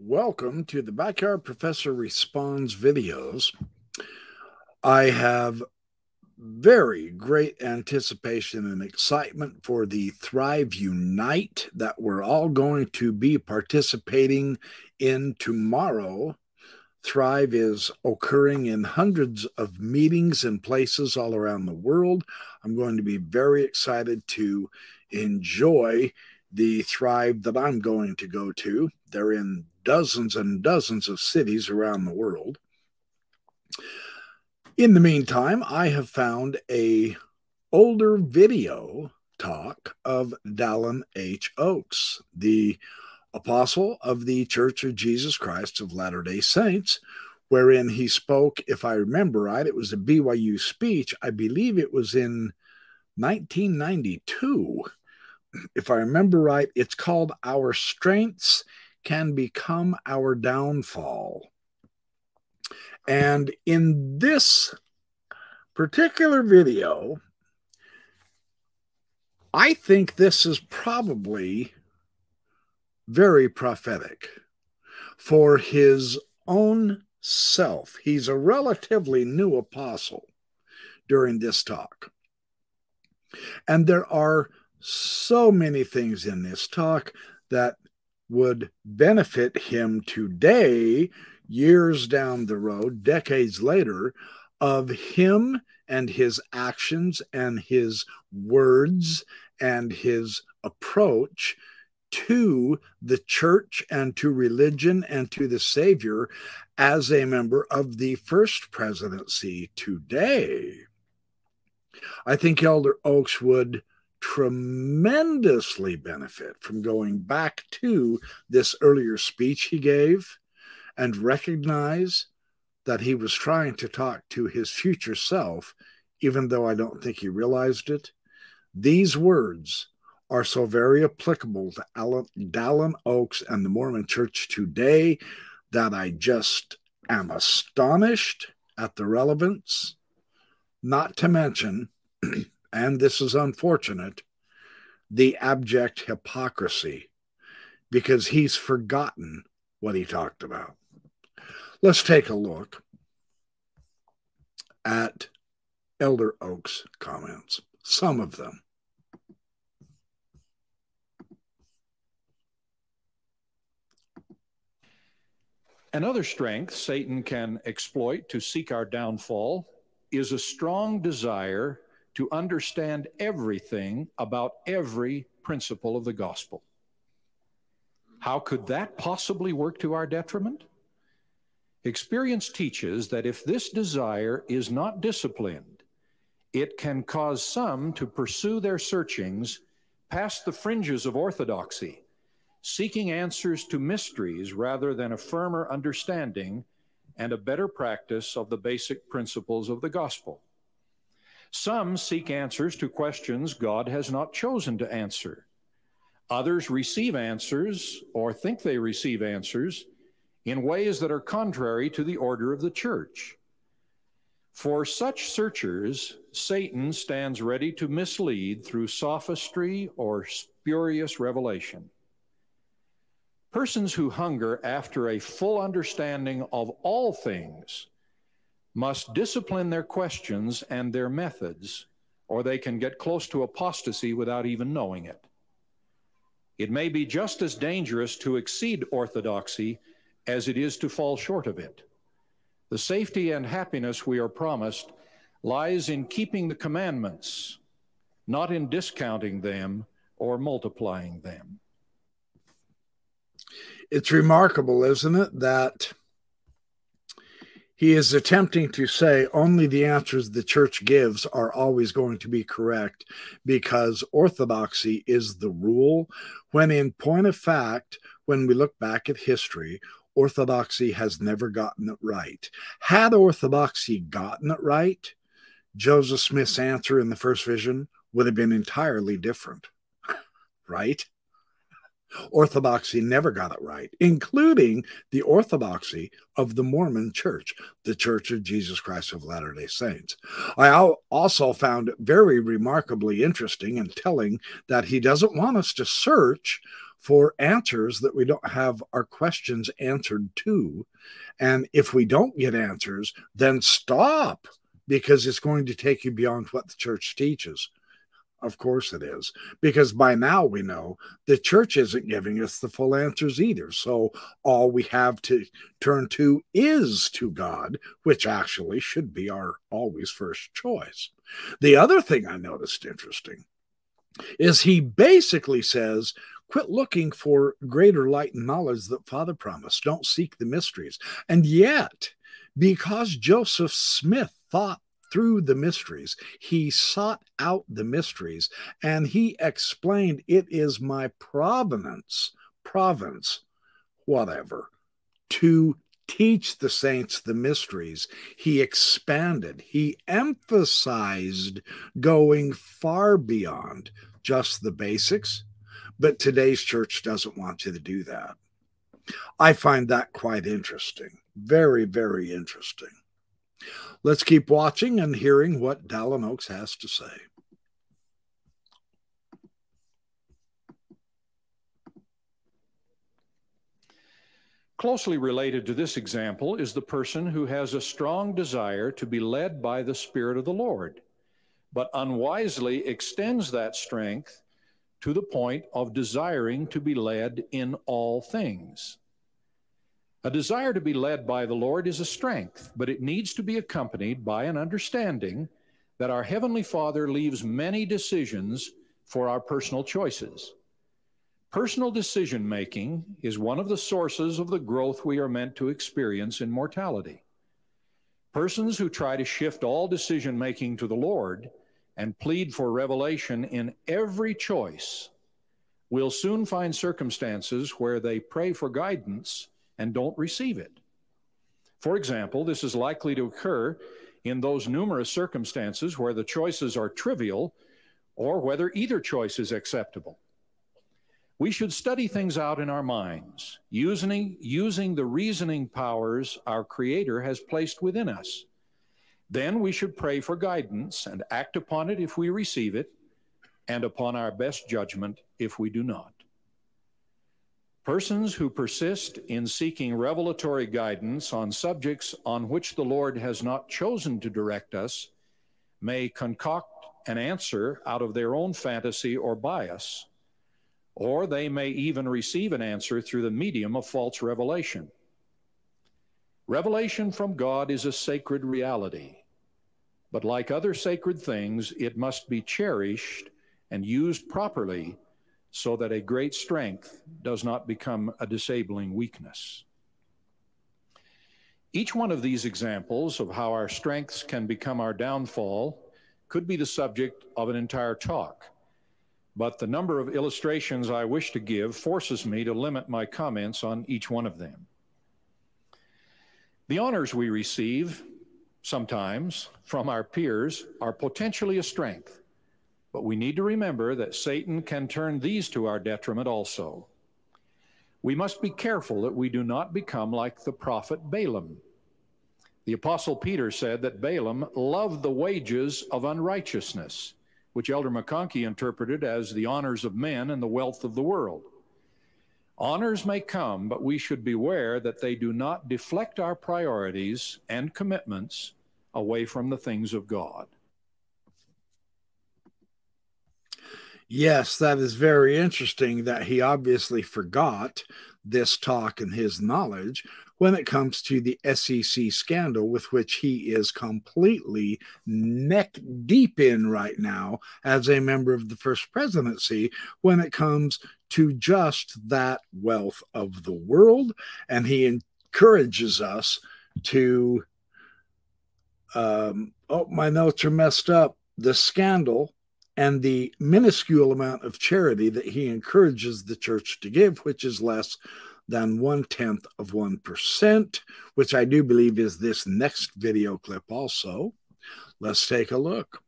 Welcome to the Backyard Professor Responds videos. I have very great anticipation and excitement for the Thrive Unite that we're all going to be participating in tomorrow. Thrive is occurring in hundreds of meetings and places all around the world. I'm going to be very excited to enjoy the Thrive that I'm going to go to. They're in dozens and dozens of cities around the world. In the meantime, I have found a older video talk of Dallin H. Oaks, the apostle of the Church of Jesus Christ of Latter-day Saints, wherein he spoke, if I remember right, it was a BYU speech. I believe it was in 1992 if I remember right, it's called Our Strengths Can Become Our Downfall. And in this particular video, I think this is probably very prophetic for his own self. He's a relatively new apostle during this talk. And there are so many things in this talk that would benefit him today, years down the road, decades later, of him and his actions and his words and his approach to the church and to religion and to the Savior as a member of the first presidency today. I think Elder Oaks would tremendously benefit from going back to this earlier speech he gave and recognize that he was trying to talk to his future self, even though I don't think he realized it. These words are so very applicable to Alan, Dallin Oaks and the Mormon Church today that I just am astonished at the relevance, not to mention and this is unfortunate, the abject hypocrisy because he's forgotten what he talked about. Let's take a look at Elder Oak's comments, some of them. Another strength Satan can exploit to seek our downfall is a strong desire to understand everything about every principle of the gospel. How could that possibly work to our detriment? Experience teaches that if this desire is not disciplined, it can cause some to pursue their searchings past the fringes of orthodoxy, seeking answers to mysteries rather than a firmer understanding and a better practice of the basic principles of the gospel. Some seek answers to questions God has not chosen to answer. Others receive answers or think they receive answers in ways that are contrary to the order of the church. For such searchers, Satan stands ready to mislead through sophistry or spurious revelation. Persons who hunger after a full understanding of all things must discipline their questions and their methods, or they can get close to apostasy without even knowing it. It may be just as dangerous to exceed orthodoxy as it is to fall short of it. The safety and happiness we are promised lies in keeping the commandments, not in discounting them or multiplying them. It's remarkable, isn't it, that he is attempting to say only the answers the church gives are always going to be correct because orthodoxy is the rule, when in point of fact, when we look back at history, orthodoxy has never gotten it right. Had orthodoxy gotten it right, Joseph Smith's answer in the first vision would have been entirely different, right? Orthodoxy never got it right, including the orthodoxy of the Mormon Church, the Church of Jesus Christ of Latter day Saints. I also found very remarkably interesting and telling that he doesn't want us to search for answers that we don't have our questions answered to. And if we don't get answers, then stop because it's going to take you beyond what the church teaches. Of course it is, because by now we know the church isn't giving us the full answers either. So all we have to turn to is to God, which actually should be our always first choice. The other thing I noticed interesting is he basically says, quit looking for greater light and knowledge that Father promised. Don't seek the mysteries. And yet, because Joseph Smith thought through the mysteries. He sought out the mysteries and he explained, It is my provenance, province, whatever, to teach the saints the mysteries. He expanded, he emphasized going far beyond just the basics. But today's church doesn't want you to do that. I find that quite interesting. Very, very interesting. Let's keep watching and hearing what Dallin Oaks has to say. Closely related to this example is the person who has a strong desire to be led by the Spirit of the Lord, but unwisely extends that strength to the point of desiring to be led in all things. A desire to be led by the Lord is a strength, but it needs to be accompanied by an understanding that our Heavenly Father leaves many decisions for our personal choices. Personal decision making is one of the sources of the growth we are meant to experience in mortality. Persons who try to shift all decision making to the Lord and plead for revelation in every choice will soon find circumstances where they pray for guidance and don't receive it. For example, this is likely to occur in those numerous circumstances where the choices are trivial or whether either choice is acceptable. We should study things out in our minds, using, using the reasoning powers our Creator has placed within us. Then we should pray for guidance and act upon it if we receive it, and upon our best judgment if we do not. Persons who persist in seeking revelatory guidance on subjects on which the Lord has not chosen to direct us may concoct an answer out of their own fantasy or bias, or they may even receive an answer through the medium of false revelation. Revelation from God is a sacred reality, but like other sacred things, it must be cherished and used properly so that a great strength does not become a disabling weakness. Each one of these examples of how our strengths can become our downfall could be the subject of an entire talk, but the number of illustrations I wish to give forces me to limit my comments on each one of them. The honors we receive sometimes from our peers are potentially a strength but we need to remember that Satan can turn these to our detriment also. We must be careful that we do not become like the prophet Balaam. The Apostle Peter said that Balaam loved the wages of unrighteousness, which Elder McConkie interpreted as the honors of men and the wealth of the world. Honors may come, but we should beware that they do not deflect our priorities and commitments away from the things of God. Yes, that is very interesting that he obviously forgot this talk and his knowledge when it comes to the SEC scandal, with which he is completely neck deep in right now as a member of the first presidency, when it comes to just that wealth of the world. And he encourages us to. Um, oh, my notes are messed up. The scandal and the minuscule amount of charity that he encourages the church to give, which is less than one tenth of 1%, which I do believe is this next video clip also. Let's take a look.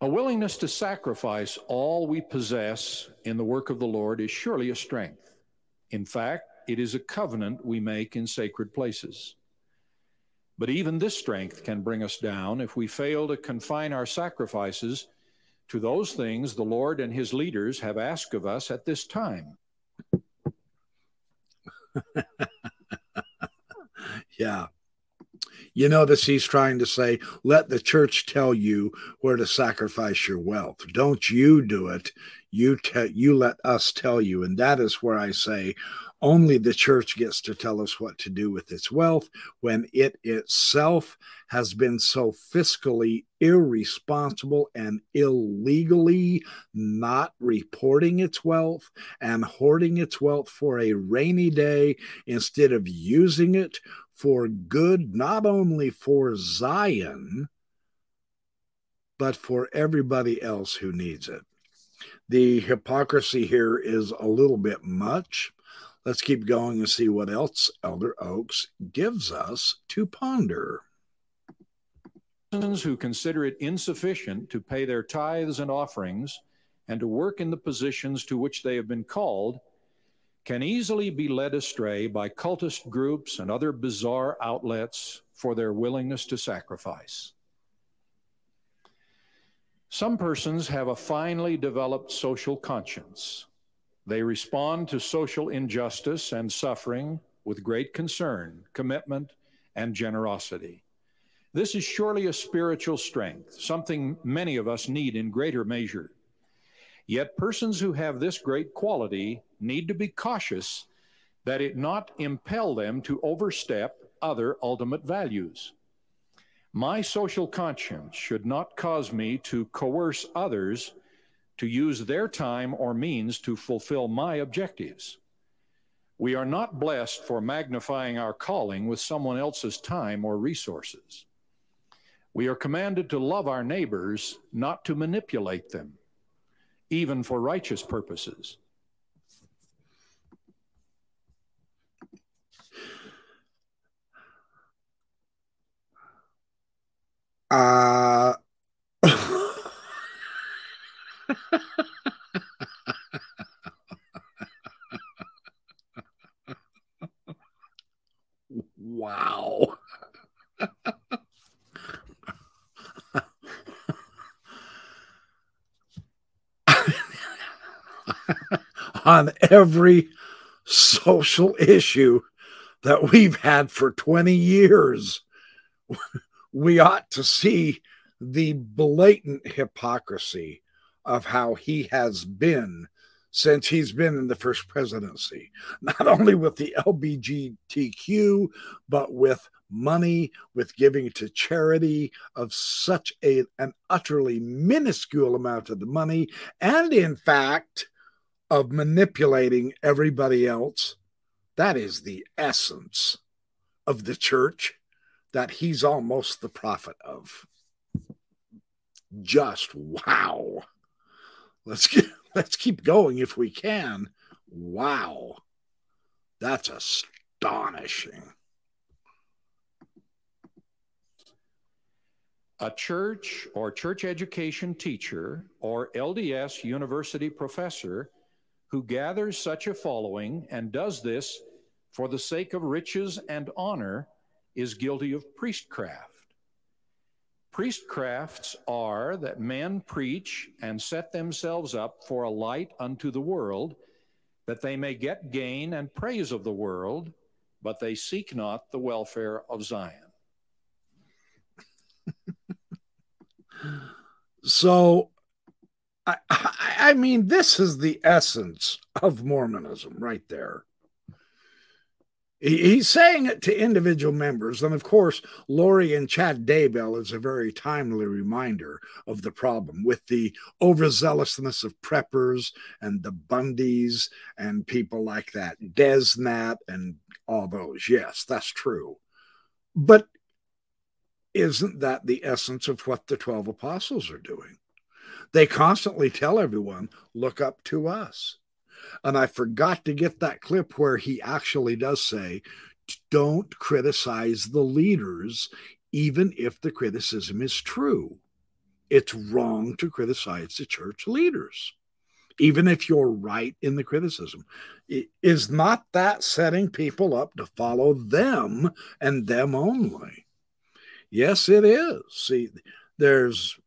A willingness to sacrifice all we possess in the work of the Lord is surely a strength. In fact, it is a covenant we make in sacred places. But even this strength can bring us down if we fail to confine our sacrifices to those things the Lord and his leaders have asked of us at this time. yeah. You know, notice he's trying to say, let the church tell you where to sacrifice your wealth. Don't you do it. You te- you let us tell you. And that is where I say only the church gets to tell us what to do with its wealth when it itself has been so fiscally irresponsible and illegally not reporting its wealth and hoarding its wealth for a rainy day instead of using it for good, not only for Zion, but for everybody else who needs it. The hypocrisy here is a little bit much. Let's keep going and see what else Elder Oaks gives us to ponder. Persons who consider it insufficient to pay their tithes and offerings and to work in the positions to which they have been called can easily be led astray by cultist groups and other bizarre outlets for their willingness to sacrifice. Some persons have a finely developed social conscience. They respond to social injustice and suffering with great concern, commitment, and generosity. This is surely a spiritual strength, something many of us need in greater measure. Yet persons who have this great quality need to be cautious that it not impel them to overstep other ultimate values. My social conscience should not cause me to coerce others to use their time or means to fulfill my objectives. We are not blessed for magnifying our calling with someone else's time or resources. We are commanded to love our neighbors, not to manipulate them, even for righteous purposes. Uh, wow. On every social issue that we've had for 20 years we ought to see the blatant hypocrisy of how he has been since he's been in the first presidency, not only with the LBGTQ, but with money, with giving to charity of such a, an utterly minuscule amount of the money, and in fact, of manipulating everybody else. That is the essence of the church that he's almost the prophet of. Just wow. Let's get, let's keep going if we can. Wow. That's astonishing. A church or church education teacher or LDS university professor who gathers such a following and does this for the sake of riches and honor is guilty of priestcraft. Priestcrafts are that men preach and set themselves up for a light unto the world, that they may get gain and praise of the world, but they seek not the welfare of Zion. so, I, I mean, this is the essence of Mormonism right there. He's saying it to individual members. And of course, Lori and Chad Daybell is a very timely reminder of the problem with the overzealousness of preppers and the Bundys and people like that, DezNat and all those. Yes, that's true. But isn't that the essence of what the 12 apostles are doing? They constantly tell everyone, look up to us. And I forgot to get that clip where he actually does say, don't criticize the leaders, even if the criticism is true. It's wrong to criticize the church leaders, even if you're right in the criticism. Is not that setting people up to follow them and them only? Yes, it is. See, there's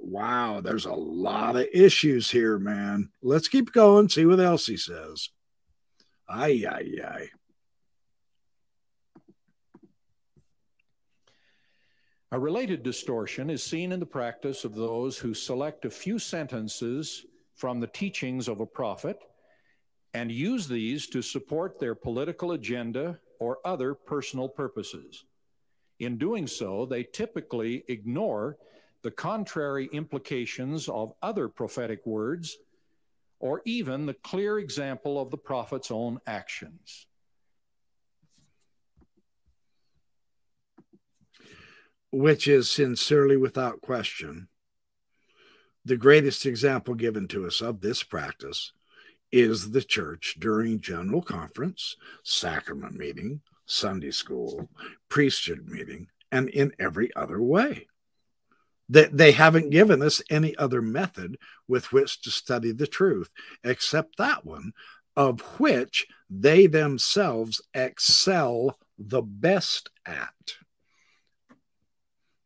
wow, there's a lot of issues here, man. Let's keep going, see what else he says. Ay, ay, ay. A related distortion is seen in the practice of those who select a few sentences from the teachings of a prophet and use these to support their political agenda or other personal purposes. In doing so, they typically ignore the contrary implications of other prophetic words or even the clear example of the prophet's own actions. which is sincerely without question the greatest example given to us of this practice is the church during general conference, sacrament meeting, Sunday school, priesthood meeting, and in every other way. That they haven't given us any other method with which to study the truth except that one, of which they themselves excel the best at.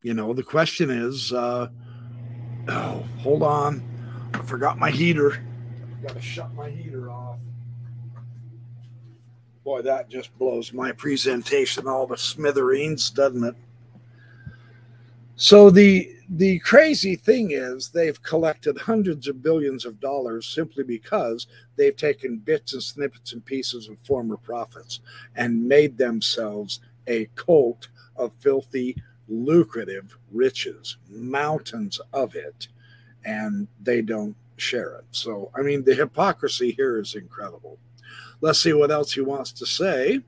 You know, the question is, uh, oh, hold on. I forgot my heater. I've got to shut my heater off. Boy, that just blows my presentation all the smithereens, doesn't it? So the the crazy thing is they've collected hundreds of billions of dollars simply because they've taken bits and snippets and pieces of former prophets and made themselves a cult of filthy lucrative riches, mountains of it, and they don't share it. So, I mean, the hypocrisy here is incredible. Let's see what else he wants to say.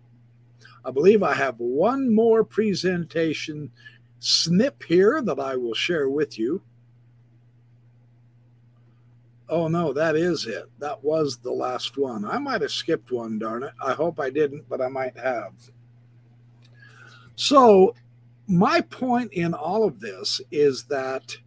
I believe I have one more presentation snip here that I will share with you. Oh no, that is it. That was the last one. I might have skipped one, darn it. I hope I didn't, but I might have. So my point in all of this is that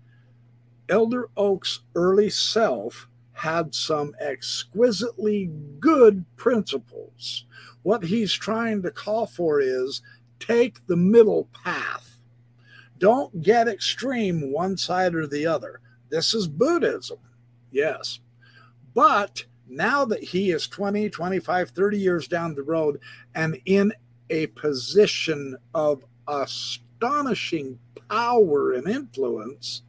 Elder Oak's early self had some exquisitely good principles. What he's trying to call for is take the middle path. Don't get extreme one side or the other. This is Buddhism, yes. But now that he is 20, 25, 30 years down the road and in a position of astonishing power and influence,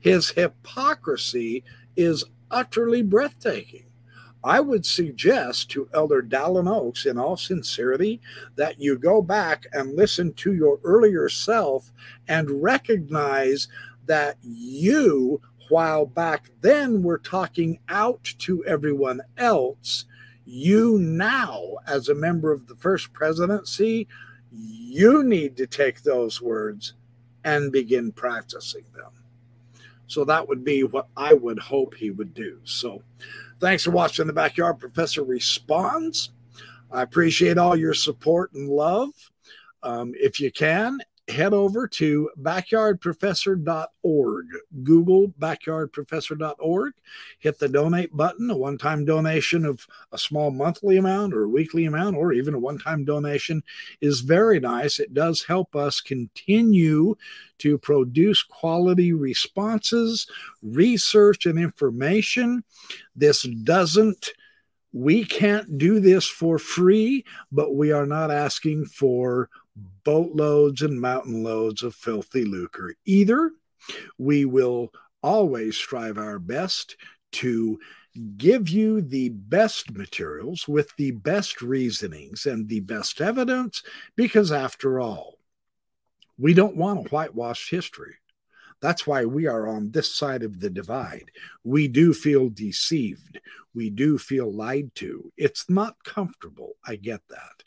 his hypocrisy is utterly breathtaking. I would suggest to Elder Dallin Oaks, in all sincerity, that you go back and listen to your earlier self and recognize that you, while back then were talking out to everyone else, you now, as a member of the first presidency, you need to take those words and begin practicing them. So that would be what I would hope he would do. So thanks for watching The Backyard Professor Responds. I appreciate all your support and love. Um, if you can, head over to backyardprofessor.org. Google backyardprofessor.org, hit the donate button. A one time donation of a small monthly amount or weekly amount, or even a one time donation is very nice. It does help us continue to produce quality responses, research, and information. This doesn't we can't do this for free, but we are not asking for boatloads and mountain loads of filthy lucre. Either we will always strive our best to give you the best materials with the best reasonings and the best evidence, because after all, we don't want a whitewashed history. That's why we are on this side of the divide. We do feel deceived. We do feel lied to. It's not comfortable. I get that.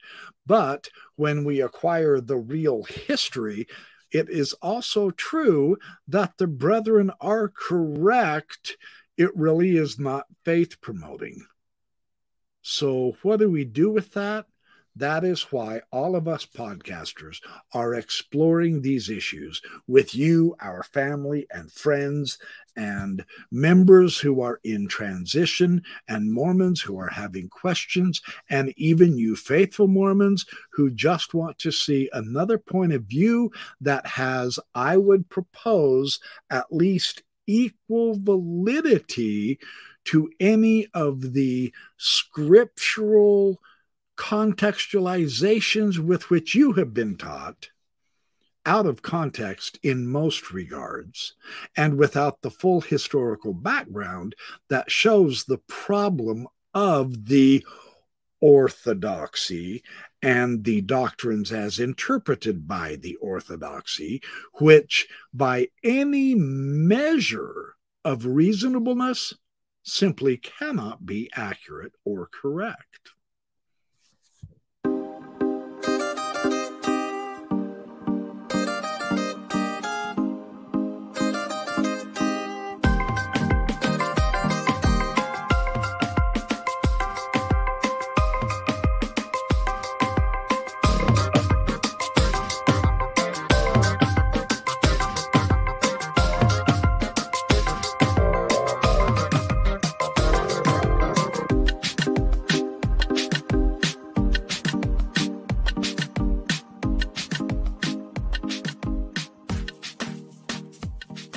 But when we acquire the real history, it is also true that the brethren are correct. It really is not faith promoting. So, what do we do with that? That is why all of us podcasters are exploring these issues with you, our family and friends, and members who are in transition, and Mormons who are having questions, and even you faithful Mormons who just want to see another point of view that has, I would propose, at least equal validity to any of the scriptural contextualizations with which you have been taught out of context in most regards and without the full historical background that shows the problem of the orthodoxy and the doctrines as interpreted by the orthodoxy, which by any measure of reasonableness simply cannot be accurate or correct.